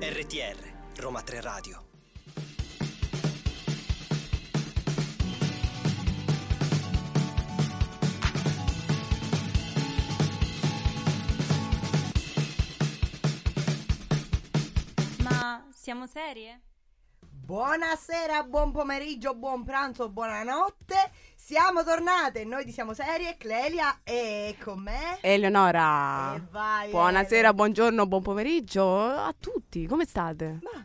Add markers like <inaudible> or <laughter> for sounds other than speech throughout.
RTR, Roma 3 Radio. Ma siamo serie? Buonasera, buon pomeriggio, buon pranzo, buonanotte. Siamo tornate, noi di Siamo Serie, Clelia e con me. Eleonora. E vai, Buonasera, Ele. buongiorno, buon pomeriggio a tutti. Come state? Ma,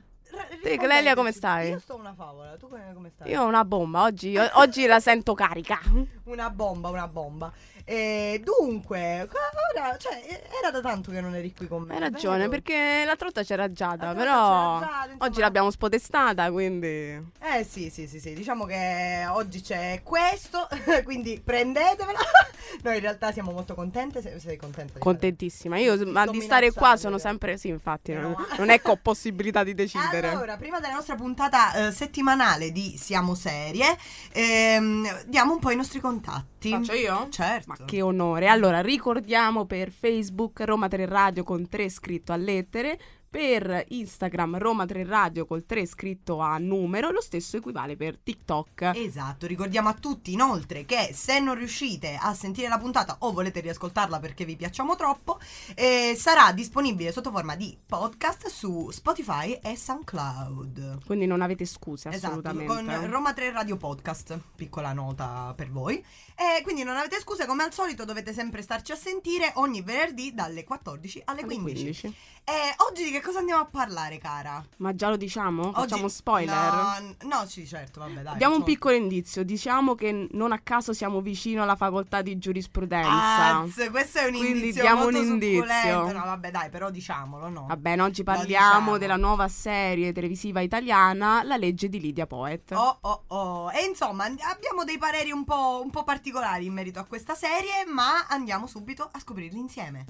Te. Clelia, come stai? Io sto una favola, tu come stai? Io ho una bomba, oggi, oggi la sento carica. <laughs> Una bomba, una bomba. E dunque, ora, cioè, era da tanto che non eri qui con me. Hai ragione, vero? perché l'altra volta c'era Giada, L'altra però c'era Giada, insomma. oggi l'abbiamo spodestata, quindi... Eh sì, sì, sì, sì, diciamo che oggi c'è questo, <laughs> quindi prendetevela. <laughs> Noi in realtà siamo molto contente, se- sei contenta? Contentissima. Io ma di stare qua sono sempre... Sì, infatti, non, No. <laughs> non è che ho possibilità di decidere. Allora, prima della nostra puntata eh, settimanale di Siamo Serie, ehm, diamo un po' i nostri contatti. Faccio io? Certo. Ma che onore. Allora, ricordiamo per Facebook Roma 3 Radio con 3 scritto a lettere, per Instagram Roma 3 Radio col 3 scritto a numero, lo stesso equivale per TikTok. Esatto, ricordiamo a tutti inoltre che se non riuscite a sentire la puntata o volete riascoltarla perché vi piacciamo troppo, eh, sarà disponibile sotto forma di podcast su Spotify e SoundCloud. Quindi non avete scuse Esatto, assolutamente. con Roma 3 Radio Podcast, piccola nota per voi. E quindi non avete scuse, come al solito dovete sempre starci a sentire ogni venerdì dalle 14 alle Alle 15. 15. E oggi di che cosa andiamo a parlare, cara? Ma già lo diciamo? Facciamo Oggi- spoiler? No, no, sì, certo, vabbè, dai. Diamo un facciamo- piccolo indizio, diciamo che non a caso siamo vicino alla facoltà di giurisprudenza. Az, questo è un Quindi indizio diamo molto un indizio. succulento. No, vabbè, dai, però diciamolo, no? Va bene, oggi parliamo diciamo. della nuova serie televisiva italiana, La legge di Lydia Poet. Oh, oh, oh. E insomma, abbiamo dei pareri un po', un po' particolari in merito a questa serie, ma andiamo subito a scoprirli insieme.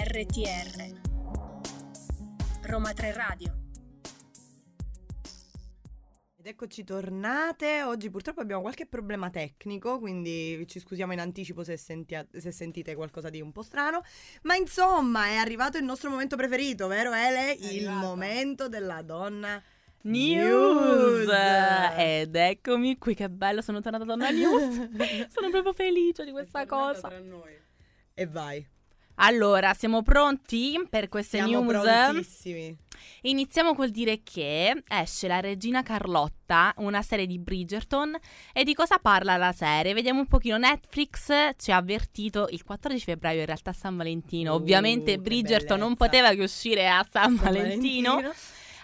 RTR Roma 3 Radio Ed eccoci tornate. Oggi purtroppo abbiamo qualche problema tecnico, quindi ci scusiamo in anticipo se, sentia- se sentite qualcosa di un po' strano. Ma insomma, è arrivato il nostro momento preferito, vero Ele? Il momento della donna. News! News! Ed eccomi qui, che bello, sono tornata donna News. <laughs> sono proprio felice di questa cosa. E vai. Allora, siamo pronti per queste Siamo news? prontissimi. Iniziamo col dire che esce la regina Carlotta, una serie di Bridgerton. E di cosa parla la serie? Vediamo un pochino. Netflix ci ha avvertito il 14 febbraio, in realtà San Valentino. Uh, Ovviamente Bridgerton non poteva che uscire a San, San Valentino. Valentino.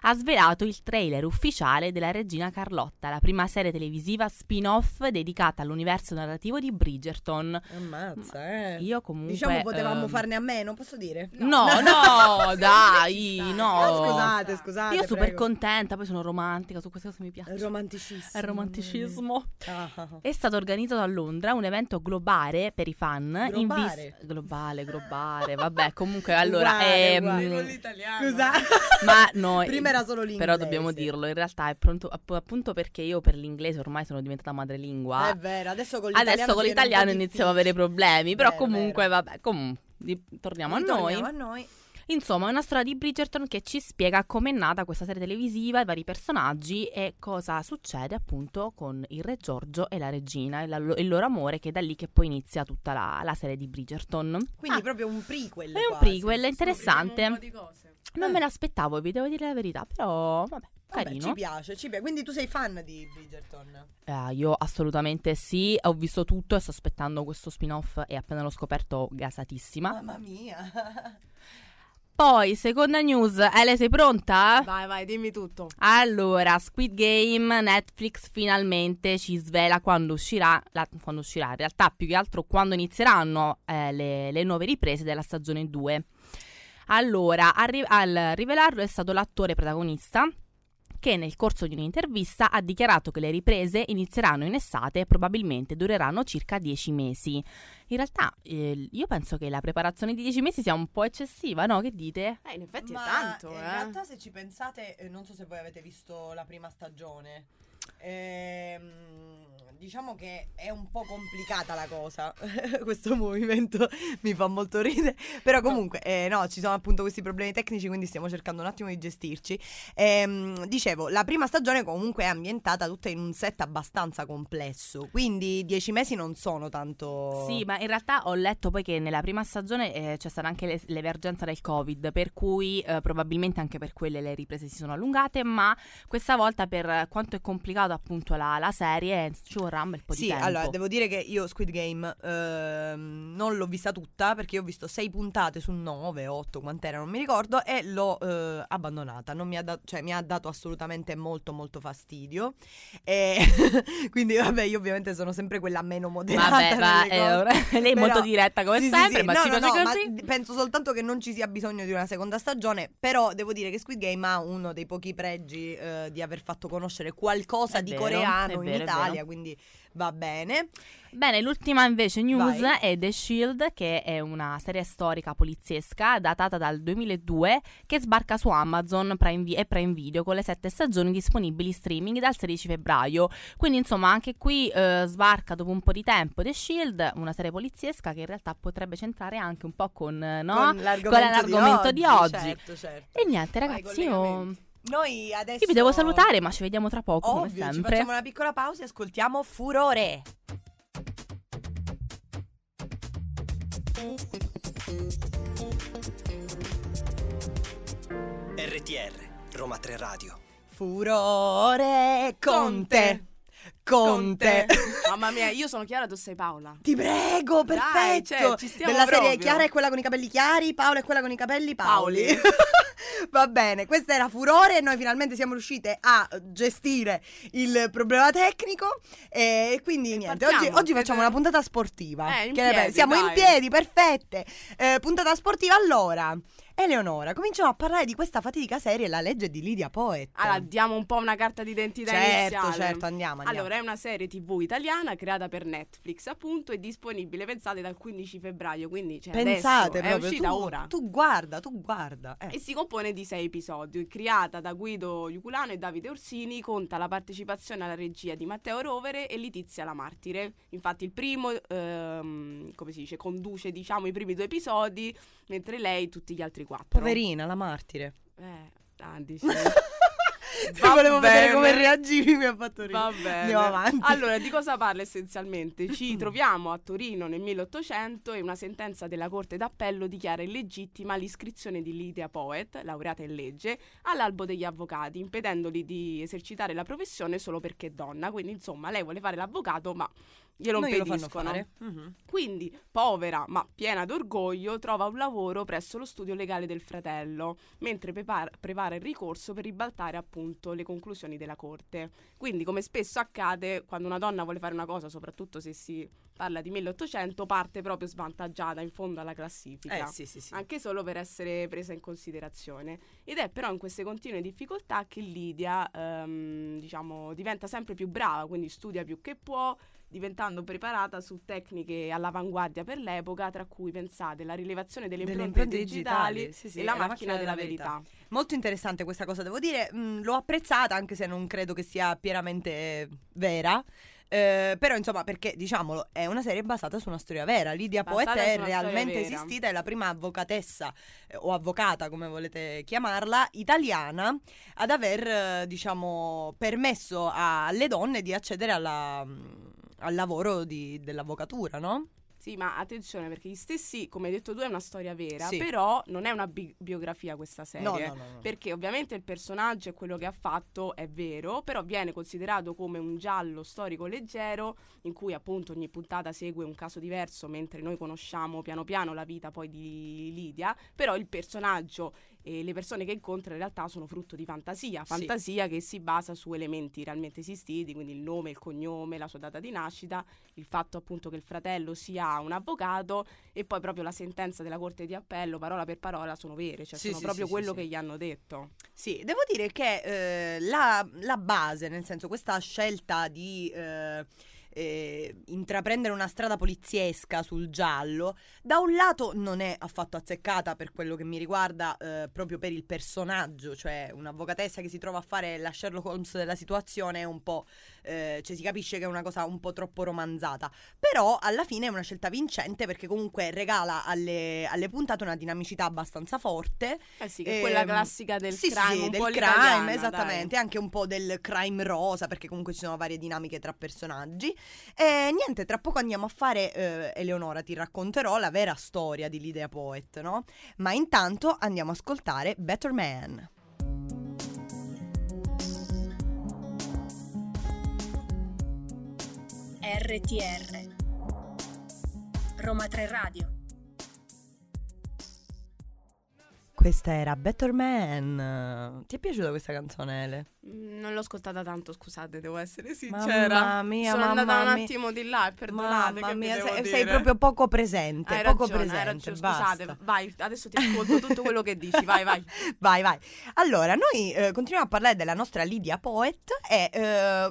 Ha svelato il trailer ufficiale della Regina Carlotta, la prima serie televisiva spin-off dedicata all'universo narrativo di Bridgerton. Ammazza, eh. Io comunque... Diciamo potevamo ehm, farne a meno, posso dire? No, no, <laughs> dai, Ah, no. scusate, scusate. Io super prego. contenta, poi sono romantica, su queste cose mi piace. Romanticismo. Il romanticismo. Ah. È stato organizzato a Londra un evento globale per i fan. Globale? vis- globale, globale. Vabbè, comunque allora. Uguale, ehm, uguale. Scusa. <laughs> Ma noi. Prima era solo l'inglese. Però dobbiamo dirlo, in realtà è pronto app- appunto perché io per l'inglese ormai sono diventata madrelingua. È vero, adesso con l'italiano Adesso con un l'italiano iniziamo a avere problemi, però Vero, comunque vero. vabbè, comunque torniamo a noi. A noi. Insomma, è una storia di Bridgerton che ci spiega com'è nata questa serie televisiva, i vari personaggi e cosa succede appunto con il re Giorgio e la regina e la- il loro amore che è da lì che poi inizia tutta la, la serie di Bridgerton. Quindi Ah, proprio un prequel. è un quasi. prequel interessante. Non Eh. me l'aspettavo, vi devo dire la verità, però vabbè, Vabbè, carino. ci piace, ci piace. Quindi tu sei fan di Bridgerton? Eh, io assolutamente sì, ho visto tutto e sto aspettando questo spin-off e appena l'ho scoperto gasatissima. Mamma mia. <laughs> Poi, seconda news, Ele sei pronta? Vai, vai, dimmi tutto. Allora, Squid Game, Netflix finalmente ci svela quando uscirà, la- quando uscirà, in realtà più che altro quando inizieranno eh, le, le nuove riprese della stagione 2. Allora, a ri- al rivelarlo è stato l'attore protagonista che nel corso di un'intervista ha dichiarato che le riprese inizieranno in estate e probabilmente dureranno circa 10 mesi. In realtà eh, io penso che la preparazione di 10 mesi sia un po' eccessiva, no? Che dite? Eh, in effetti Ma è tanto, in eh. realtà se ci pensate, eh, non so se voi avete visto la prima stagione. Ehm, diciamo che è un po' complicata la cosa. <laughs> Questo movimento mi fa molto ridere. Però comunque, eh, no, ci sono appunto questi problemi tecnici, quindi stiamo cercando un attimo di gestirci. Ehm, dicevo, la prima stagione comunque è ambientata tutta in un set abbastanza complesso, quindi dieci mesi non sono tanto... Sì, ma in realtà ho letto poi che nella prima stagione eh, c'è stata anche le- l'emergenza del Covid, per cui eh, probabilmente anche per quelle le riprese si sono allungate, ma questa volta per quanto è complicato appunto la, la serie ci vorrà un bel po' di Sì, tempo. allora devo dire che io Squid Game ehm, non l'ho vista tutta perché io ho visto sei puntate su nove, otto, quant'era, non mi ricordo, e l'ho eh, abbandonata. Non mi ha, dat- cioè, mi ha dato assolutamente molto, molto fastidio. E <laughs> quindi, vabbè, io ovviamente sono sempre quella meno moderata. Vabbè, va, eh, <laughs> lei è molto diretta come Sì, sì, sempre, sì. ma No, ci no, piace no, così. penso soltanto che non ci sia bisogno di una seconda stagione. Però devo dire che Squid Game ha uno dei pochi pregi eh, di aver fatto conoscere qualcosa È di vero, coreano in vero, Italia. vero. Quindi va bene. Bene, l'ultima invece news Vai. è The Shield, che è una serie storica poliziesca datata dal 2002 che sbarca su Amazon Prime e Prime Video con le sette stagioni disponibili streaming dal 16 febbraio. Quindi insomma anche qui eh, sbarca dopo un po' di tempo The Shield, una serie poliziesca che in realtà potrebbe centrare anche un po' con, eh, no? con l'argomento, l'argomento di oggi. Certo, certo. E niente ragazzi, io. Noi adesso io vi devo salutare, ma ci vediamo tra poco come Ovvio, ci sempre. facciamo una piccola pausa e ascoltiamo Furore. RTR, Roma 3 Radio. Furore Conte. Conte. <laughs> Mamma mia, io sono Chiara, tu sei Paola. Ti prego, Dai, perfetto. cioè, ci stiamo Della serie proprio. Chiara è quella con i capelli chiari, Paola è quella con i capelli Paoli. Paoli. <laughs> Va bene, questa era Furore e noi finalmente siamo riuscite a gestire il problema tecnico e quindi niente, oggi, partiamo, oggi facciamo siete- una puntata sportiva. Eh, in piedi? Siamo in dai. piedi, perfette. Eh, puntata sportiva allora. Eleonora, cominciamo a parlare di questa fatidica serie La legge di Lydia Poet. Allora, diamo un po' una carta d'identità certo, iniziale. certo, andiamo, andiamo. Allora, è una serie TV italiana creata per Netflix, appunto, e disponibile, pensate, dal 15 febbraio, quindi cioè, Pensate adesso, è proprio, uscita tu, ora. tu guarda, tu guarda. eh. E si compone di sei episodi. Creata da Guido Iuculano e Davide Orsini, conta la partecipazione alla regia di Matteo Rovere e Letizia La Martire. Infatti, il primo, ehm, come si dice, conduce diciamo i primi due episodi, mentre lei tutti gli altri quattro. Poverina, la martire. Eh, ah, dici. <laughs> Volevo vedere bene. come reagivi, mi ha fatto ridere. Va bene. Andiamo avanti. Allora, di cosa parla essenzialmente? Ci troviamo a Torino nel 1800 e una sentenza della Corte d'Appello dichiara illegittima l'iscrizione di Lydia Poet, laureata in legge, all'albo degli avvocati, impedendoli di esercitare la professione solo perché è donna. Quindi, insomma, lei vuole fare l'avvocato, ma glielo Non glielo impediscono. fare. Mhm. Quindi, povera ma piena d'orgoglio, trova un lavoro presso lo studio legale del fratello, mentre prepara, prepara il ricorso per ribaltare appunto le conclusioni della corte. Quindi, come spesso accade, quando una donna vuole fare una cosa, soprattutto se si parla di 1800, parte proprio svantaggiata in fondo alla classifica. Eh sì, sì, sì. Anche solo per essere presa in considerazione. Ed è però in queste continue difficoltà che Lidia, ehm, diciamo, diventa sempre più brava, quindi studia più che può, diventando preparata su tecniche all'avanguardia per l'epoca, tra cui pensate la rilevazione delle Delle impronte impronte digitali, digitali, sì, sì, e la macchina, della verità. Molto interessante questa cosa, devo dire. Mm, l'ho apprezzata anche se non credo che sia pienamente eh, vera. Eh, però insomma perché diciamolo è una serie basata su una storia vera Lidia Basata Poet è realmente esistita è la prima avvocatessa eh, o avvocata come volete chiamarla italiana ad aver eh, diciamo permesso a- alle donne di accedere alla, mm, al lavoro di- dell'avvocatura no? Sì, ma attenzione perché gli stessi, come hai detto tu, è una storia vera, Sì. però non è una bi- biografia questa serie. no no no. Perché ovviamente il personaggio e quello che ha fatto è vero, però viene considerato come un giallo storico leggero in cui appunto ogni puntata segue un caso diverso mentre noi conosciamo piano piano la vita poi di Lidia, però il personaggio e le persone che incontra in realtà sono frutto di fantasia, Sì. fantasia che si basa su elementi realmente esistiti, quindi il nome, il cognome, la sua data di nascita, il fatto appunto che il fratello sia un avvocato e poi proprio la sentenza della Corte di Appello, parola per parola, sono vere, cioè Sì, sono sì, proprio sì, quello sì, che sì. gli hanno detto. Sì, devo dire che eh, la, la base, nel senso questa scelta di, eh, eh, intraprendere una strada poliziesca sul giallo, da un lato non è affatto azzeccata per quello che mi riguarda, eh, proprio per il personaggio, cioè un'avvocatessa che si trova a fare la Sherlock Holmes della situazione è un po', eh, cioè si capisce che è una cosa un po' troppo romanzata, però alla fine è una scelta vincente perché comunque regala alle, alle puntate una dinamicità abbastanza forte. Eh sì, che è quella Ehm, classica del sì, crime, sì, del crime, esattamente, dai. anche un po' del crime rosa, perché comunque ci sono varie dinamiche tra personaggi. E niente, tra poco andiamo a fare, eh, Eleonora, ti racconterò la vera storia di Lydia Poet, no? Ma intanto andiamo a ascoltare Better Man. RTR Roma 3 Radio Questa era Better Man. Ti è piaciuta questa canzone, Ele? Mm, Non l'ho ascoltata tanto, scusate, devo essere sincera. Mamma mia, Sono mamma andata un mia. attimo di là e perdonate. Mamma mia, sei, sei proprio poco presente. Hai poco ragione, presente. hai ragione, basta. scusate, vai, adesso ti ascolto tutto quello che dici, vai, vai. <laughs> Vai, vai. Allora, noi eh, continuiamo a parlare della nostra Lydia Poet e eh,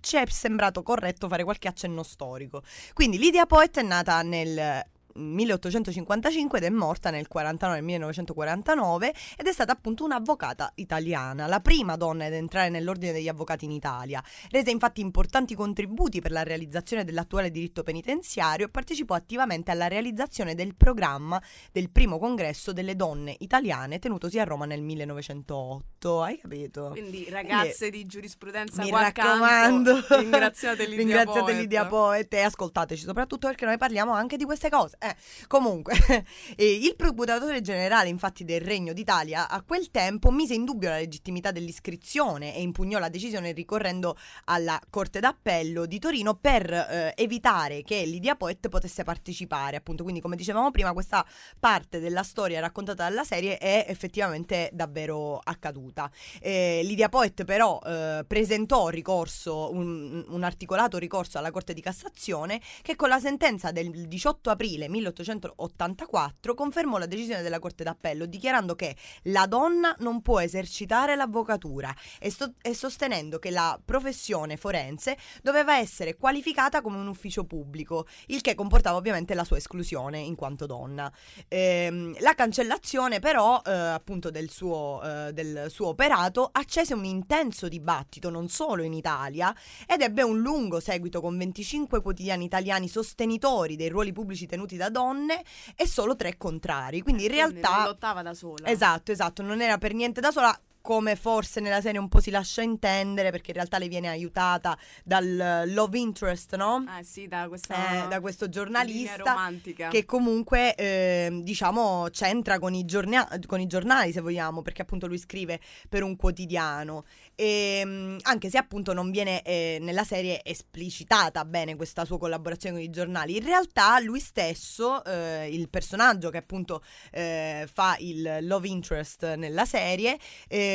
ci è sembrato corretto fare qualche accenno storico. Quindi Lydia Poet è nata nel 1855 ed è morta nel 49, 1949 ed è stata appunto un'avvocata italiana, la prima donna ad entrare nell'ordine degli avvocati in Italia. Rese infatti importanti contributi per la realizzazione dell'attuale diritto penitenziario e partecipò attivamente alla realizzazione del programma del primo congresso delle donne italiane tenutosi a Roma nel 1908. Hai capito? Quindi ragazze di giurisprudenza Mi raccomando, <laughs> ringraziate <laughs> Lidia ringraziate Poet. Lidia Poet e ascoltateci soprattutto perché noi parliamo anche di queste cose. Eh, comunque, <laughs> eh, il procuratore generale, infatti, del Regno d'Italia a quel tempo mise in dubbio la legittimità dell'iscrizione e impugnò la decisione ricorrendo alla Corte d'Appello di Torino per eh, evitare che Lidia Poet potesse partecipare. Appunto, quindi, come dicevamo prima, questa parte della storia raccontata dalla serie è effettivamente davvero accaduta. Eh, Lidia Poet però eh, presentò ricorso, un, un articolato ricorso alla Corte di Cassazione che con la sentenza del 18 aprile 1884 confermò la decisione della Corte d'Appello dichiarando che la donna non può esercitare l'avvocatura e, sto- e sostenendo che la professione forense doveva essere qualificata come un ufficio pubblico, il che comportava ovviamente la sua esclusione in quanto donna. Ehm, la cancellazione però eh, appunto del suo, eh, del suo operato accese un intenso dibattito non solo in Italia ed ebbe un lungo seguito con 25 quotidiani italiani sostenitori dei ruoli pubblici tenuti da donne e solo tre contrari. Quindi in non realtà... lottava da sola. Esatto, esatto, non era per niente da sola. Come forse nella serie un po' si lascia intendere, perché in realtà lei viene aiutata dal eh, love interest, no? Ah sì, da questa Eh, da questo giornalista che comunque ehm, diciamo c'entra con i, giornia- con i giornali se vogliamo perché appunto lui scrive per un quotidiano. E mm, anche se appunto non viene eh, nella serie esplicitata bene questa sua collaborazione con i giornali. In realtà lui stesso eh, il personaggio che appunto eh, fa il love interest nella serie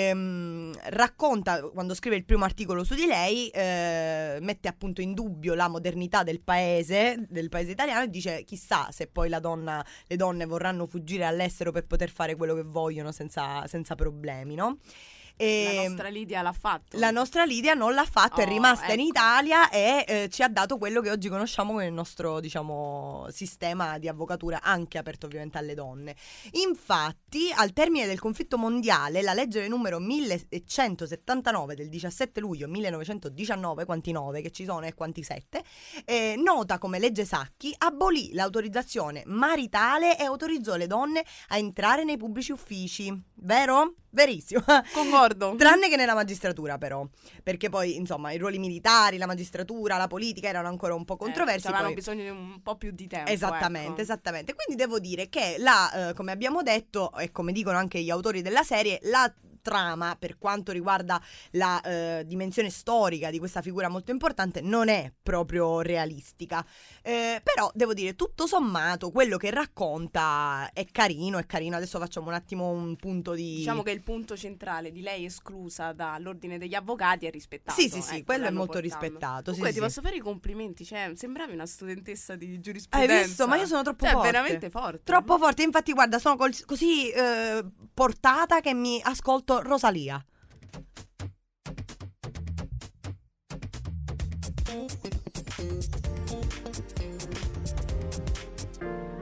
ehm, racconta quando scrive il primo articolo su di lei eh, mette appunto in dubbio la modernità del paese del paese italiano e dice chissà se poi donna le donne vorranno fuggire all'estero per poter fare quello che vogliono senza, senza problemi no? La E- nostra Lidia l'ha fatto. la nostra Lidia non l'ha fatto, è Oh, rimasta in ecco. Italia e eh, ci ha dato quello che oggi conosciamo come il nostro, diciamo, sistema di avvocatura, anche aperto ovviamente alle donne. Infatti, al termine del conflitto mondiale, la legge numero 1179 del 17 luglio 1919, quanti 9 che ci sono e quanti 7, eh, nota come legge Sacchi, abolì l'autorizzazione maritale e autorizzò le donne a entrare nei pubblici uffici. Vero? Verissimo. Concordo. Tranne che nella magistratura, però, perché poi, insomma, i ruoli militari, la magistratura, la politica erano ancora un po' controversi. Eh, avevano poi- bisogno di un po' più di tempo. Esattamente, ecco. esattamente. Quindi devo dire che la, eh, come abbiamo detto, e come dicono anche gli autori della serie, la trama per quanto riguarda la eh, dimensione storica di questa figura molto importante non è proprio realistica Eh, però devo dire tutto sommato quello che racconta è carino è carino adesso facciamo un attimo un punto di Diciamo che il punto centrale di lei esclusa dall'ordine degli avvocati è rispettato. Sì, sì, sì, ecco, quello è molto portato. rispettato, Comunque sì, ti sì. posso fare i complimenti, cioè, sembravi una studentessa di hai giurisprudenza. visto ma io sono troppo Cioè, forte veramente forte. Troppo forte, infatti guarda, sono col- così eh, portata che mi ascolto Rosalia.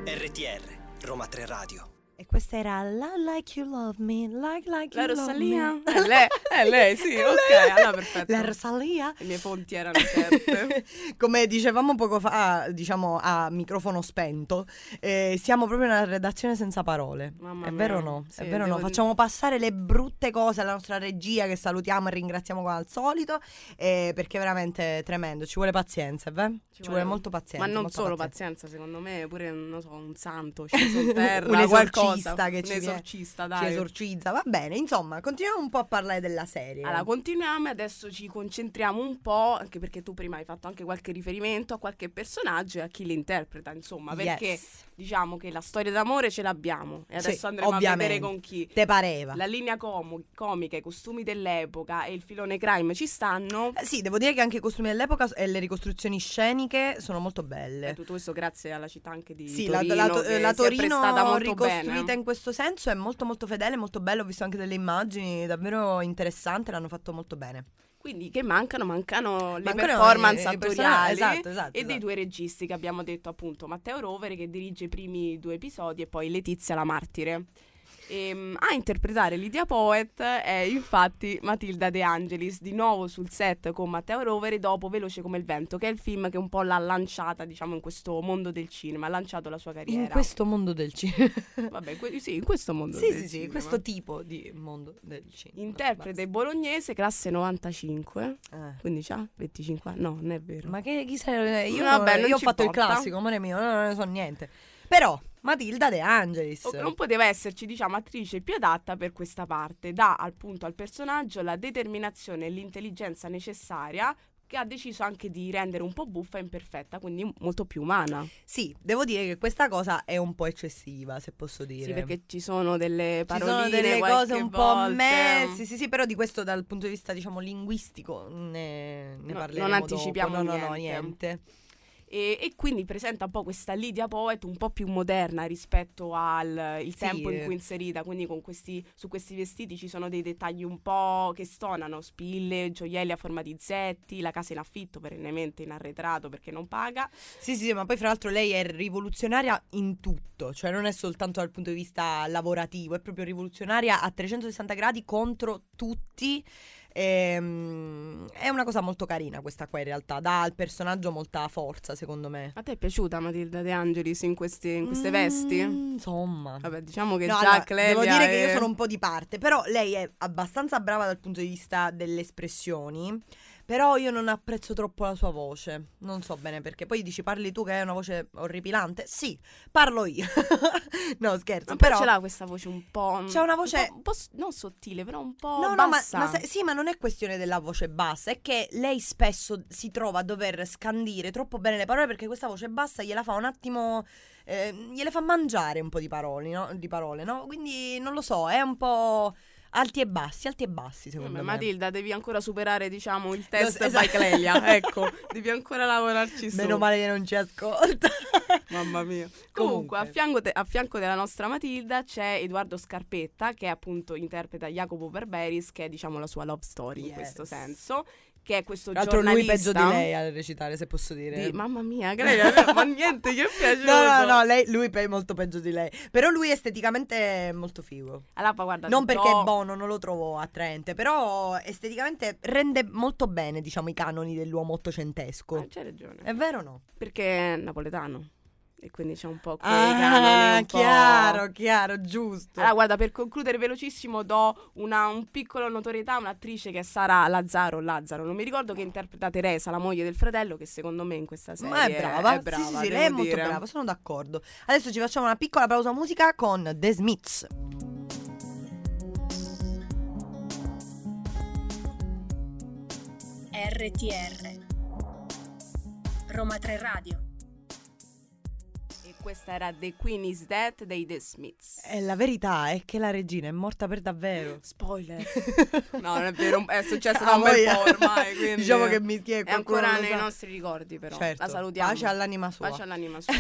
RTR, Roma 3 Radio. Questa era Love Like You Love Me, Like Like La You Love Rosalia? Me. <laughs> È lei, è lei, sì, ok, allora perfetto. La Rosalia? Le mie fonti erano certe. <laughs> Come dicevamo poco fa, diciamo a microfono spento, eh, siamo proprio nella redazione senza parole. Mamma è mia. vero o no? Sì, è vero o no? Facciamo passare le brutte cose alla nostra regia che salutiamo e ringraziamo come al solito eh, perché è veramente tremendo. Ci vuole pazienza, beh? Ci, vuole, molto pazienza. Ma non solo pazienza. pazienza, secondo me, pure non so, un santo sceso in terra, <laughs> Un qualcosa. Esorcista che un ci viene- esorcista, Ci dai. esorcizza, va bene. Insomma, continuiamo un po' a parlare della serie. Allora, continuiamo e adesso ci concentriamo un po', anche perché tu prima hai fatto anche qualche riferimento a qualche personaggio e a chi li interpreta, insomma, perché Yes. diciamo che la storia d'amore ce l'abbiamo e adesso Sì, andremo a ovviamente. vedere con chi. Te pareva? La linea comu- comica, i costumi dell'epoca e il filone crime ci stanno. Eh, sì, devo dire che anche i costumi dell'epoca e le ricostruzioni sceniche sono molto belle. E tutto questo grazie alla città anche di Sì, la, Torino, la, to- che la si è Torino prestata molto ricostruita bene. In questo senso è molto molto fedele, molto bello, ho visto anche delle immagini davvero interessanti, l'hanno fatto molto bene. Quindi che mancano? Mancano le Mancano performance i- attoriali esatto, esatto, e dei esatto. due registi che abbiamo detto appunto Matteo Rovere che dirige i primi due episodi e poi Letizia la martire. Ehm, a interpretare Lydia Poet è infatti Matilda De Angelis, di nuovo sul set con Matteo Rovere dopo Veloce come il vento, che è il film che un po' l'ha lanciata diciamo in questo mondo del cinema, ha lanciato la sua carriera. In questo mondo del cinema. <laughs> Vabbè, que- sì, in questo mondo sì, del sì, sì, cinema. questo tipo di mondo del cinema. Interprete bolognese, classe 95, Basta. Eh. quindi c'ha 25 anni, no, non è vero. Ma che chi sei? Io, Vabbè, io ho fatto importa. il classico, amore mio, no, non ne so niente. Però, Matilda De Angelis. Non poteva esserci, diciamo, attrice più adatta per questa parte. Dà appunto al personaggio la determinazione e l'intelligenza necessaria che ha deciso anche di rendere un po' buffa e imperfetta, quindi molto più umana. Sì, devo dire che questa cosa è un po' eccessiva, se posso dire. Sì, perché ci sono delle Ci paroline, sono delle cose un po' volte. me. Sì, sì, sì, però di questo dal punto di vista, diciamo, linguistico ne, ne No, parleremo non anticipiamo dopo. No, no, no, niente. E, e quindi presenta un po' questa Lydia Poet un po' più moderna rispetto al il Sì, tempo in cui è inserita. Quindi con questi, su questi vestiti ci sono dei dettagli un po' che stonano: spille, gioielli a forma di zetti, la casa in affitto perennemente in arretrato perché non paga. Sì, sì, sì, ma poi fra l'altro lei è rivoluzionaria in tutto, cioè non è soltanto dal punto di vista lavorativo, è proprio rivoluzionaria a 360 gradi contro tutti. Ehm, è una cosa molto carina questa qua in realtà, dà al personaggio molta forza secondo me. A te è piaciuta Matilda De Angelis in, questi- in queste Mm, vesti? Insomma. Vabbè, diciamo che No, già allora, Clelia devo dire che è- io sono un po' di parte, però lei è abbastanza brava dal punto di vista delle espressioni. Però io non apprezzo troppo la sua voce. Non so bene perché. Poi dici parli tu che hai una voce orripilante? Sì, parlo io. <laughs> no, scherzo. Ma però ce l'ha questa voce un po'. C'è una voce- Un po', un po' non sottile, però un po'. No, no, ma, bassa. ma se- sì, ma non è questione della voce bassa, è che lei spesso si trova a dover scandire troppo bene le parole perché questa voce bassa gliela fa un attimo. eh, gliele fa mangiare un po' di parole, no? Di parole, no? Quindi non lo so, è un po' alti e bassi, alti e bassi, secondo Vabbè, me. Matilda, devi ancora superare, diciamo, il test by esatto. Clelia. <laughs> ecco, devi ancora lavorarci su. Meno male che non ci ascolta. <laughs> Mamma mia. Comunque, <laughs> Comunque. a fianco, te- a fianco della nostra Matilda c'è Edoardo Scarpetta, che appunto interpreta Jacopo Barberis, che è diciamo la sua love story in Yes. questo senso, che è questo Tra l'altro lui giornalista. peggio di lei a recitare, se posso dire. Di- mamma mia, Clelia, ma niente, che piaciuto. <laughs> No, no, no, lei, lui è molto peggio di lei. Però lui esteticamente è molto figo. Allora, guarda, Non perché do- è buono, non lo trovo attraente, però esteticamente rende molto bene, diciamo, i canoni dell'uomo ottocentesco. Eh, c'hai ragione. È vero o no? Perché è napoletano. E quindi c'è un po' quei canoni Ah, un po'- chiaro, chiaro, giusto. Allora, guarda, per concludere velocissimo, do una, un piccolo notorietà a un'attrice che è Sara Lazzaro, Lazzaro, non mi ricordo, che interpreta Teresa, la moglie del fratello, che secondo me in questa serie Ma è brava, è brava, sì, sì, sì, lei è molto dire. brava, sono d'accordo. Adesso ci facciamo una piccola pausa musica con The Smiths. RTR Roma 3 Radio questa era The Queen is Dead dei The Smiths. E la verità è che la regina è morta per davvero. Spoiler. <laughs> No, non è vero, è successo <laughs> da un bel po' ormai, quindi Diciamo che mi chiedo è ancora nei nostri ricordi però. Certo. La salutiamo. Pace all'anima sua. Pace all'anima <laughs> sua.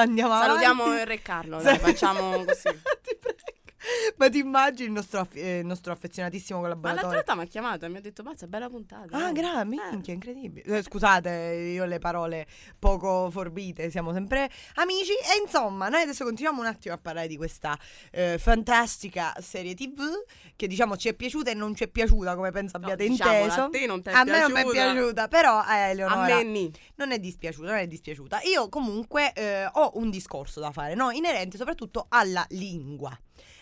Andiamo avanti. Salutiamo il Re Carlo, dai, facciamo così. Ti prego. <laughs> Ma ti immagini il nostro, aff- eh, il nostro affezionatissimo Ma l'altra collaboratore? volta mi ha chiamato e mi ha detto, mazza, bella puntata. Ah, eh." grazie, Eh. minchia, incredibile. Eh, Scusate, io le parole poco forbite, siamo sempre amici. E insomma, noi adesso continuiamo un attimo a parlare di questa eh, fantastica serie TV che diciamo ci è piaciuta e non ci è piaciuta, come penso No, abbiate diciamola, inteso. A te non è A me non mi è piaciuta. piaciuta, però eh, A Eleonora me non è dispiaciuta, non è dispiaciuta. Io comunque eh, ho un discorso da fare, no? inerente soprattutto alla lingua.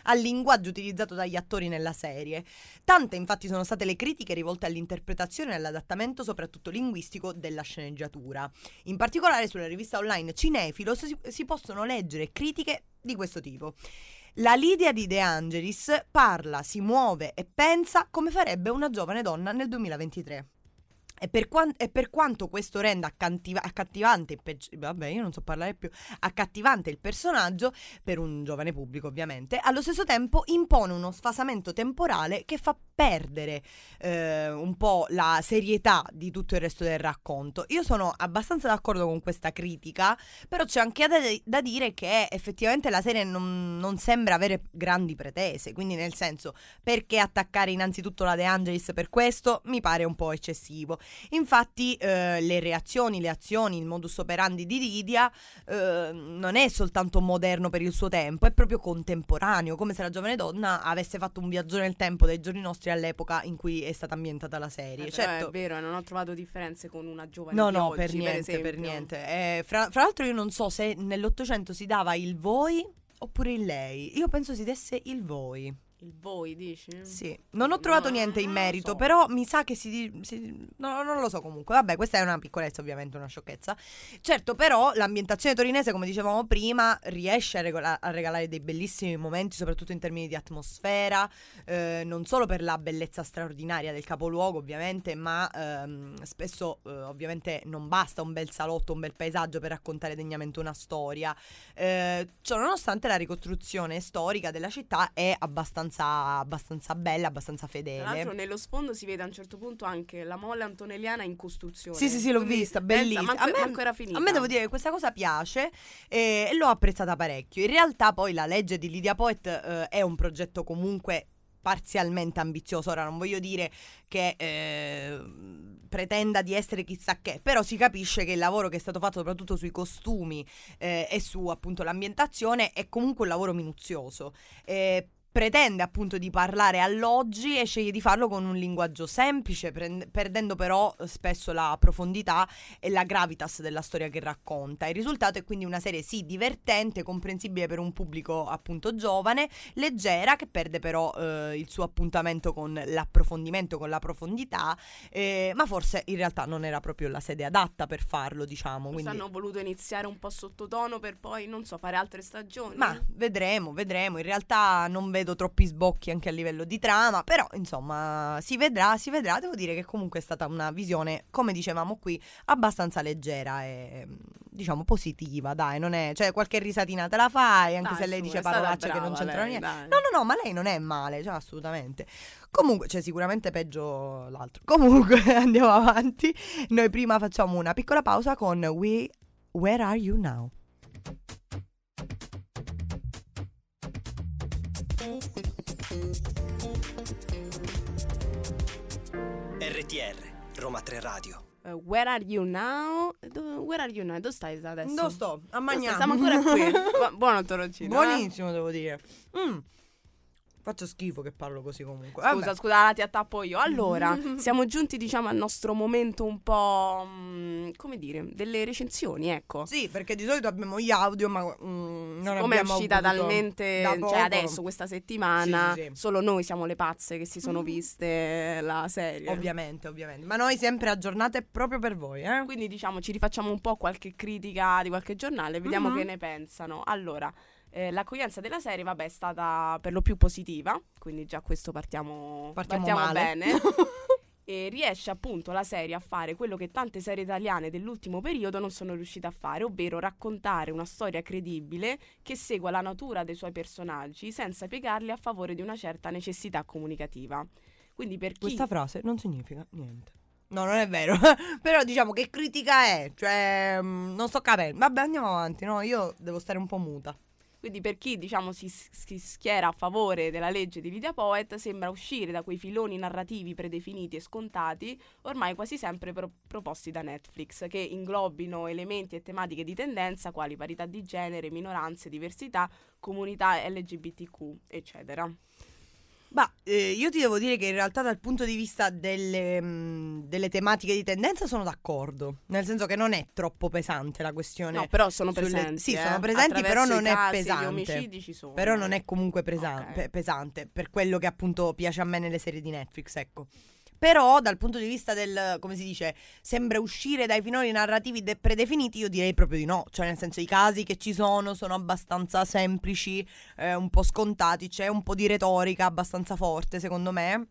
Al linguaggio utilizzato dagli attori nella serie. Tante infatti sono state le critiche rivolte all'interpretazione e all'adattamento soprattutto linguistico della sceneggiatura. In particolare sulla rivista online Cinefilos si, si possono leggere critiche di questo tipo. La Lidia di De Angelis parla, si muove e pensa come farebbe una giovane donna nel 2023. E per, quan- e per quanto questo renda accantiva- accattivante, il pe- vabbè, io non so parlare più, accattivante il personaggio, per un giovane pubblico ovviamente, allo stesso tempo impone uno sfasamento temporale che fa perdere eh, un po' la serietà di tutto il resto del racconto. Io sono abbastanza d'accordo con questa critica, però c'è anche da, da dire che effettivamente la serie non, non sembra avere grandi pretese, quindi nel senso perché attaccare innanzitutto la De Angelis per questo mi pare un po' eccessivo. Infatti eh, le reazioni, le azioni, il modus operandi di Lidia eh, non è soltanto moderno per il suo tempo, è proprio contemporaneo, come se la giovane donna avesse fatto un viaggio nel tempo dai giorni nostri all'epoca in cui è stata ambientata la serie. Eh, certo. È vero, non ho trovato differenze con una giovane No, no, oggi, per niente, esempio. per niente. Eh, fra, fra l'altro io non so se nell'Ottocento si dava il voi oppure il lei. Io penso si desse il voi. Il voi, dici? Sì, non ho trovato No, niente in merito, so. però mi sa che si, si- no, non lo so comunque. Vabbè, questa è una piccolezza, ovviamente, una sciocchezza. Certo, però l'ambientazione torinese, come dicevamo prima, riesce a, regola- a regalare dei bellissimi momenti, soprattutto in termini di atmosfera, eh, non solo per la bellezza straordinaria del capoluogo, ovviamente, ma ehm, spesso eh, ovviamente non basta un bel salotto, un bel paesaggio per raccontare degnamente una storia. Eh, ciò nonostante la ricostruzione storica della città è abbastanza, abbastanza bella, abbastanza Tra l'altro fedele. nello sfondo si vede a un certo punto anche la mole antonelliana in costruzione. Sì, sì, sì, l'ho Quindi, vista, pensa, bellissima. manco- A me- manco era finita. A me devo dire che questa cosa piace eh, e l'ho apprezzata parecchio. In realtà poi la legge di Lydia Poet eh, è un progetto comunque parzialmente ambizioso. Ora non voglio dire che eh, pretenda di essere chissà che, però si capisce che il lavoro che è stato fatto soprattutto sui costumi eh, e su appunto l'ambientazione è comunque un lavoro minuzioso. Eh, pretende appunto di parlare all'oggi e sceglie di farlo con un linguaggio semplice, prend- perdendo però eh, spesso la profondità e la gravitas della storia che racconta. Il risultato è quindi una serie sì divertente, comprensibile per un pubblico appunto giovane, leggera, che perde però eh, il suo appuntamento con l'approfondimento, con la profondità, eh, ma forse in realtà non era proprio la sede adatta per farlo, diciamo. Forse Quindi... hanno voluto iniziare un po' sottotono per poi, non so, fare altre stagioni. Ma vedremo, vedremo. In realtà non vedo troppi sbocchi anche a livello di trama, però insomma si vedrà, si vedrà. Devo dire che comunque è stata una visione, come dicevamo qui, abbastanza leggera e diciamo positiva, dai, non è, cioè qualche risatina te la fai, anche Dai, se lei su, dice parolacce che non c'entrano niente. dai. No, no, no, ma lei non è male, cioè assolutamente. Comunque, cioè sicuramente peggio l'altro. Comunque <laughs> andiamo avanti. Noi prima facciamo una piccola pausa con We Where Are You Now? RTR, Roma 3 Radio. Eh, where are you now? Dove, where are you now? Dove stai adesso? Dove sto? A? Magnano. Siamo ancora qui. <laughs> Bu- buono Torocino. eh? Buonissimo, devo dire. Mm. Faccio schifo che parlo così comunque. Scusa, Vabbè. scusa, ti attappo io. Allora, <laughs> siamo giunti, diciamo, al nostro momento un po'. mm, come dire, delle recensioni, ecco. Sì, perché di solito abbiamo gli audio, ma mm, non Come è uscita talmente, da cioè adesso, questa settimana, Sì, sì, sì. solo noi siamo le pazze che si sono viste la serie. Ovviamente, ovviamente. Ma noi sempre aggiornate proprio per voi, eh? Quindi diciamo ci rifacciamo un po' qualche critica di qualche giornale e vediamo Mhm. che ne pensano. Allora, eh, l'accoglienza della serie, vabbè, è stata per lo più positiva, quindi già questo partiamo, Partiamo male. bene. <laughs> e riesce appunto la serie a fare quello che tante serie italiane dell'ultimo periodo non sono riuscite a fare, ovvero raccontare una storia credibile che segua la natura dei suoi personaggi senza piegarli a favore di una certa necessità comunicativa. Quindi per chi Questa frase non significa niente. No, non è vero. <laughs> Però diciamo che critica è, cioè mm, non sto capendo. Vabbè, andiamo avanti, no? Io devo stare un po' muta. Quindi per chi diciamo si, si schiera a favore della legge di Lydia Poet sembra uscire da quei filoni narrativi predefiniti e scontati ormai quasi sempre pro- proposti da Netflix che inglobino elementi e tematiche di tendenza quali parità di genere, minoranze, diversità, comunità LGBTQ eccetera. Ma eh, io ti devo dire che in realtà dal punto di vista delle, mh, delle tematiche di tendenza sono d'accordo, nel senso che non è troppo pesante la questione. No, però sono sulle- presenti. Sì, eh. sono presenti, però Attraverso non i è pesante. omicidi ci sono. Però non è comunque presa- Ok. pe- pesante, per quello che appunto piace a me nelle serie di Netflix, ecco. Però dal punto di vista del, come si dice, sembra uscire dai finali narrativi de- predefiniti, io direi proprio di no. Cioè nel senso i casi che ci sono sono abbastanza semplici, eh, un po' scontati, c'è un po' di retorica abbastanza forte secondo me.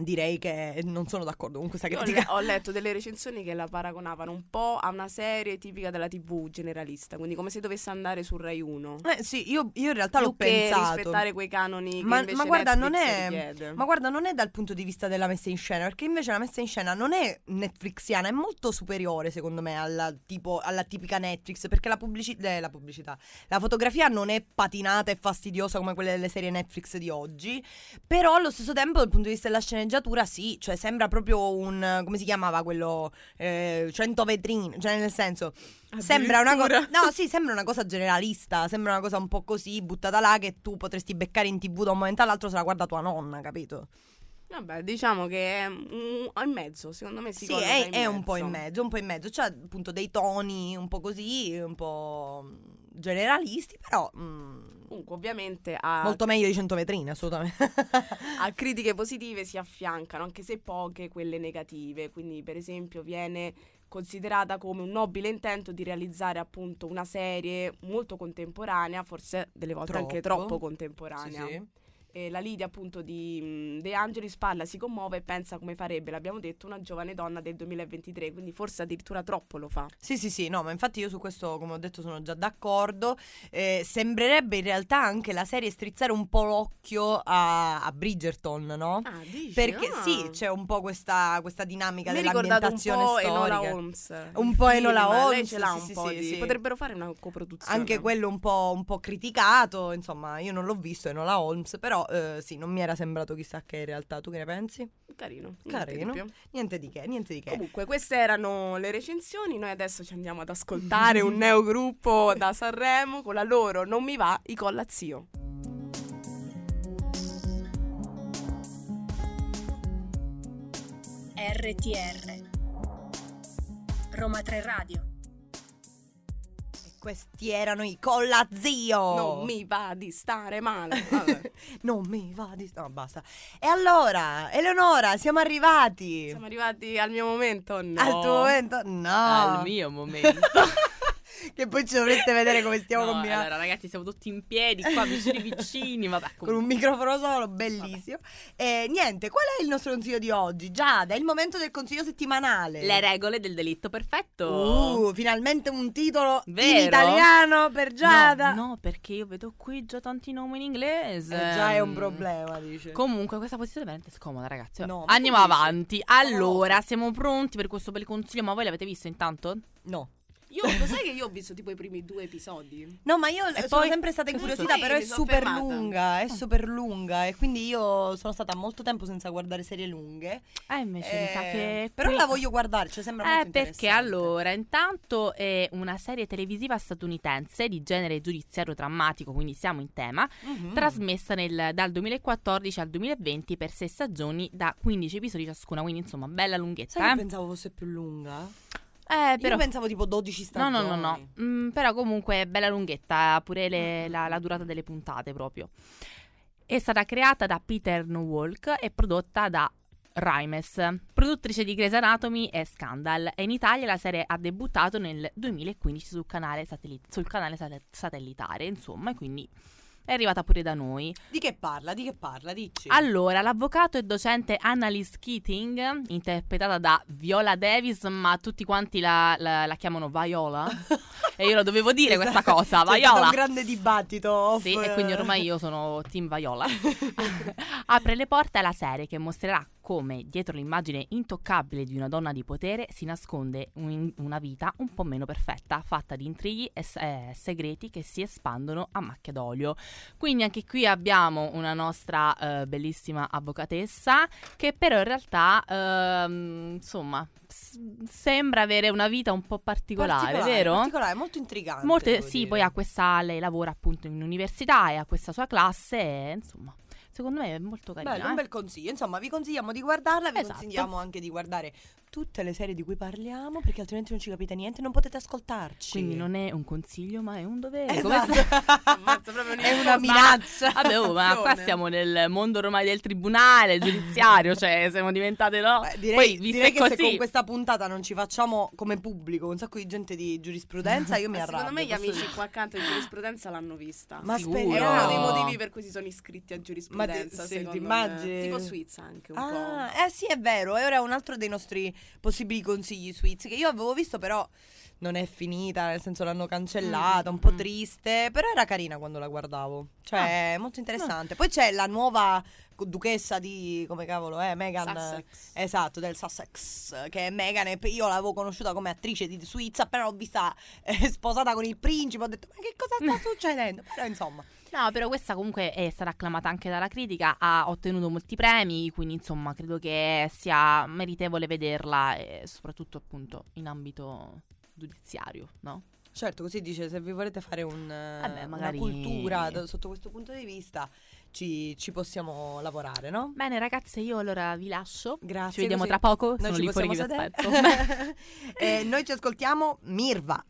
Direi che non sono d'accordo con questa Io critica. le- ho letto delle recensioni che la paragonavano un po' a una serie tipica della TV generalista, quindi come se dovesse andare su Rai 1. Eh sì, io, io in realtà l'ho Più che pensato. rispettare quei canoni Ma- ma guarda, non è-. Ma guarda, non è dal punto di vista della messa in scena, perché invece la messa in scena non è netflixiana, è molto superiore secondo me alla, tipo, alla tipica Netflix, perché la, pubblici- eh, la pubblicità, la fotografia non è patinata e fastidiosa come quelle delle serie Netflix di oggi, però allo stesso tempo dal punto di vista della sceneggiatura sì, cioè sembra proprio un, come si chiamava quello, eh, 100 vetrine, cioè nel senso... Sembra una cosa. No, sì, sembra una cosa generalista. Sembra una cosa un po' così, buttata là, che tu potresti beccare in tv da un momento all'altro se la guarda tua nonna, capito? Vabbè, diciamo che è in mezzo, secondo me si Sì, è, è un po' in mezzo, un po' in mezzo. C'ha appunto dei toni un po' così, un po' generalisti, però mm, Comunque, ovviamente a, molto meglio di 100 vetrine, assolutamente. <laughs> a critiche positive si affiancano, anche se poche, quelle negative. Quindi, per esempio, viene considerata come un nobile intento di realizzare appunto una serie molto contemporanea, forse delle volte anche Troppo. troppo contemporanea. Sì, sì. E la Lidia appunto di De Angelis parla, si commuove e pensa come farebbe, l'abbiamo detto, una giovane donna del 2023, quindi forse addirittura troppo lo fa. Sì, sì, sì, no, ma infatti io su questo, come ho detto, sono già d'accordo. Eh, sembrerebbe in realtà anche la serie strizzare un po' l'occhio a, a Bridgerton, no? Ah, dici? Perché Ah. sì, c'è un po' questa, questa dinamica Mi ricordato un dell'ambientazione po' storica. Enola Holmes. Un po' film, Enola Holmes, ce l'ha sì, un sì, po' sì, di... sì. Potrebbero fare una coproduzione. Anche quello un po', un po' criticato, insomma, io non l'ho visto, Enola Holmes, però eh, sì, non mi era sembrato chissà che in realtà. Tu che ne pensi? Carino. niente Carino. di più. Niente di che, niente di che. Comunque, queste erano le recensioni. Noi adesso ci andiamo ad ascoltare un <laughs> neogruppo da Sanremo con la loro Non mi va, i collazio. RTR Roma 3 Radio questi erano i colla zio. Non mi va di stare male. <laughs> Non mi va di... No, basta. E allora, Eleonora, siamo arrivati. Siamo arrivati al mio momento? No. Al tuo momento? No. Al mio momento. <laughs> che poi ci dovreste vedere come stiamo <laughs> No, combinando. allora, ragazzi, siamo tutti in piedi qua vicini vicini. Vabbè, Con un microfono solo, bellissimo. E niente, qual è il nostro consiglio di oggi? Giada, è il momento del consiglio settimanale. Le regole del delitto perfetto. Uh, finalmente un titolo in Vero? italiano per Giada. No, no, perché io vedo qui già tanti nomi in inglese. Eh, già è un problema, dice. Comunque, questa posizione è veramente scomoda, ragazzi. No, Andiamo avanti. Allora, siamo pronti per questo bel consiglio. Ma voi l'avete visto intanto? no. Io, lo sai che io ho visto tipo i primi due episodi? No, ma io E sono poi- sempre stata Cosa incuriosita, fai? però è super fermata. lunga, è super lunga e quindi io sono stata molto tempo senza guardare serie lunghe. Eh, invece mi sa Eh, che. Però qui- la voglio guardare, cioè sembra Eh, molto perché interessante. allora, intanto è una serie televisiva statunitense di genere giudiziario drammatico, quindi siamo in tema, Mhm. trasmessa nel- dal 2014 al 2020 per sei stagioni da 15 episodi ciascuna, quindi insomma bella lunghetta. Sai che eh. pensavo fosse più lunga? Eh, però... Io pensavo tipo 12 No, stagioni. no, no, no. Mm, però comunque è bella lunghetta, pure le- la, la durata delle puntate proprio. È stata creata da Peter Nowalk e prodotta da Rimes, produttrice di Grey's Anatomy e Scandal. E in Italia la serie ha debuttato nel 2015 sul canale, satellit- sul canale sat- satellitare, insomma, e quindi è arrivata pure da noi. Di che parla? Di che parla? Dici. Allora, l'avvocato e docente Annalise Keating, interpretata da Viola Davis, ma tutti quanti la, la- la chiamano Viola. <laughs> e io lo dovevo dire questa cosa, C'è stato Viola. un grande dibattito. off- Sì, e quindi ormai io sono team Viola. <laughs> <laughs> Apre le porte alla serie che mostrerà come dietro l'immagine intoccabile di una donna di potere si nasconde un- una vita un po' meno perfetta, fatta di intrighi e eh, segreti che si espandono a macchia d'olio. Quindi anche qui abbiamo una nostra eh, bellissima avvocatessa che però in realtà, ehm, insomma, s- sembra avere una vita un po' particolare, vero? Particolare, molto intrigante. Molte, sì, dire. poi ha questa, lei lavora appunto in università e ha questa sua classe e insomma, secondo me è molto carina. Bello, un eh. bel consiglio. Insomma, vi consigliamo di guardarla, vi Esatto. consigliamo anche di guardare tutte le serie di cui parliamo, perché altrimenti non ci capite niente e non potete ascoltarci. Quindi non è un consiglio, ma è un dovere. Esatto. Ammazza, <laughs> proprio <laughs> È una minaccia. <laughs> Vabbè, oh, ma qua siamo nel mondo ormai del tribunale giudiziario, cioè siamo diventate no. Beh, direi, Poi, visto direi che se così, con questa puntata non ci facciamo come pubblico un sacco di gente di giurisprudenza, io mi Ma arrabbio. secondo me gli amici dire. qua accanto di giurisprudenza l'hanno vista. Ma Sicuro. È speriamo. uno dei motivi per cui si sono iscritti a giurisprudenza. Ma secondo senti, me. immagini- Tipo Suiza anche un Ah, po'. eh sì, è vero. E ora è un altro dei nostri possibili consigli sweets che io avevo visto, però non è finita, nel senso l'hanno cancellata, un po' Mm. triste, però era carina quando la guardavo. Cioè, Ah. è molto interessante. Poi c'è la nuova duchessa di come cavolo è Meghan Sussex. Esatto, del Sussex, che è Meghan e io l'avevo conosciuta come attrice di Suiza, però l'ho vista eh, <laughs> sposata con il principe, ho detto "Ma che cosa sta <laughs> succedendo?". Però insomma, No, però questa comunque è stata acclamata anche dalla critica, ha ottenuto molti premi, quindi insomma credo che sia meritevole vederla, e soprattutto appunto in ambito giudiziario, no? Certo, così dice, se vi volete fare un, eh, Vabbè, magari- una cultura da- sotto questo punto di vista, ci, ci possiamo lavorare, no? Bene ragazze, io allora vi lascio. Grazie. Ci vediamo così tra poco, noi sono ci lì fuori che. <laughs> <laughs> Eh, noi ci ascoltiamo Mirva.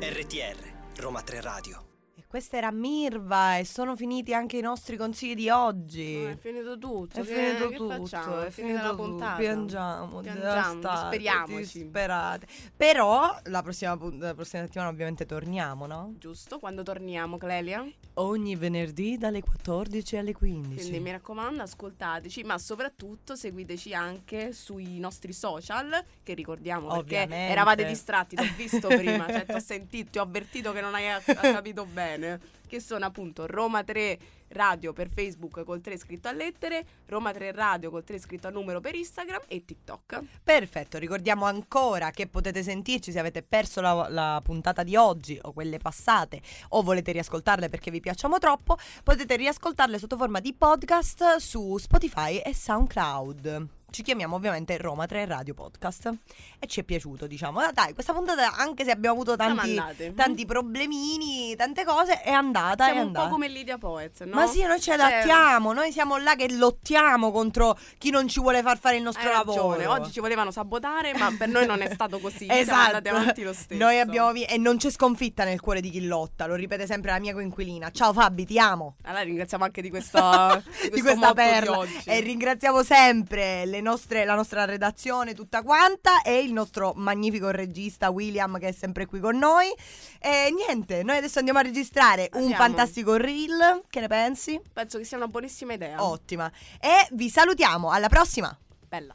RTR, Roma 3 Radio. Questa era Mirva e sono finiti anche i nostri consigli di oggi. No, è finito tutto. È che, finito che tutto, facciamo? È, finita la tutto. puntata. Piangiamo, Piangiamo, disperiamoci. disperate. Però la prossima, la prossima settimana ovviamente torniamo, no? Giusto? Quando torniamo, Clelia? Ogni venerdì dalle 14 alle 15. Quindi mi raccomando, ascoltateci, ma soprattutto seguiteci anche sui nostri social, che ricordiamo perché Ovviamente. eravate distratti, ti ho visto prima, <laughs> cioè ti ho sentito, ti ho avvertito che non hai <laughs> ha- capito bene, che sono appunto Roma 3 Radio per Facebook col 3 scritto a lettere, Roma 3 Radio col 3 scritto a numero per Instagram e TikTok. Perfetto, ricordiamo ancora che potete sentirci se avete perso la, la puntata di oggi o quelle passate o volete riascoltarle perché vi piacciono troppo, potete riascoltarle sotto forma di podcast su Spotify e SoundCloud. Ci chiamiamo ovviamente Roma 3 Radio Podcast e ci è piaciuto, diciamo. Ah, Dai, questa puntata, anche se abbiamo avuto tanti, andate. tanti problemini, tante cose, è andata, Siamo è un andata. po' come Lydia Poez, no? Ma sì, noi ci Cioè, adattiamo, noi siamo là che lottiamo contro chi non ci vuole far fare il nostro lavoro. oggi ci volevano sabotare, ma per noi non è stato così. Esatto. andati avanti lo stesso. Noi abbiamo vi- e non c'è sconfitta nel cuore di chi lotta, lo ripete sempre la mia coinquilina. Ciao Fabi, ti amo. Allora ringraziamo anche di questa, <laughs> di Di questa perla. di. E ringraziamo sempre le nostre- la nostra redazione tutta quanta e il nostro magnifico regista William che è sempre qui con noi. E niente, noi adesso andiamo a registrare un Andiamo. fantastico reel. Che ne pensi? Penso che sia una buonissima idea. Ottima. E vi salutiamo, alla prossima. Bella.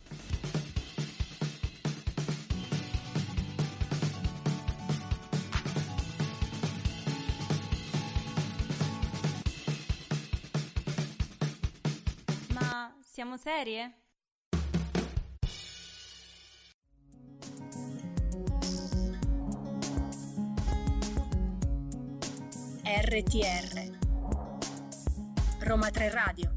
Ma siamo serie? RTR Roma 3 Radio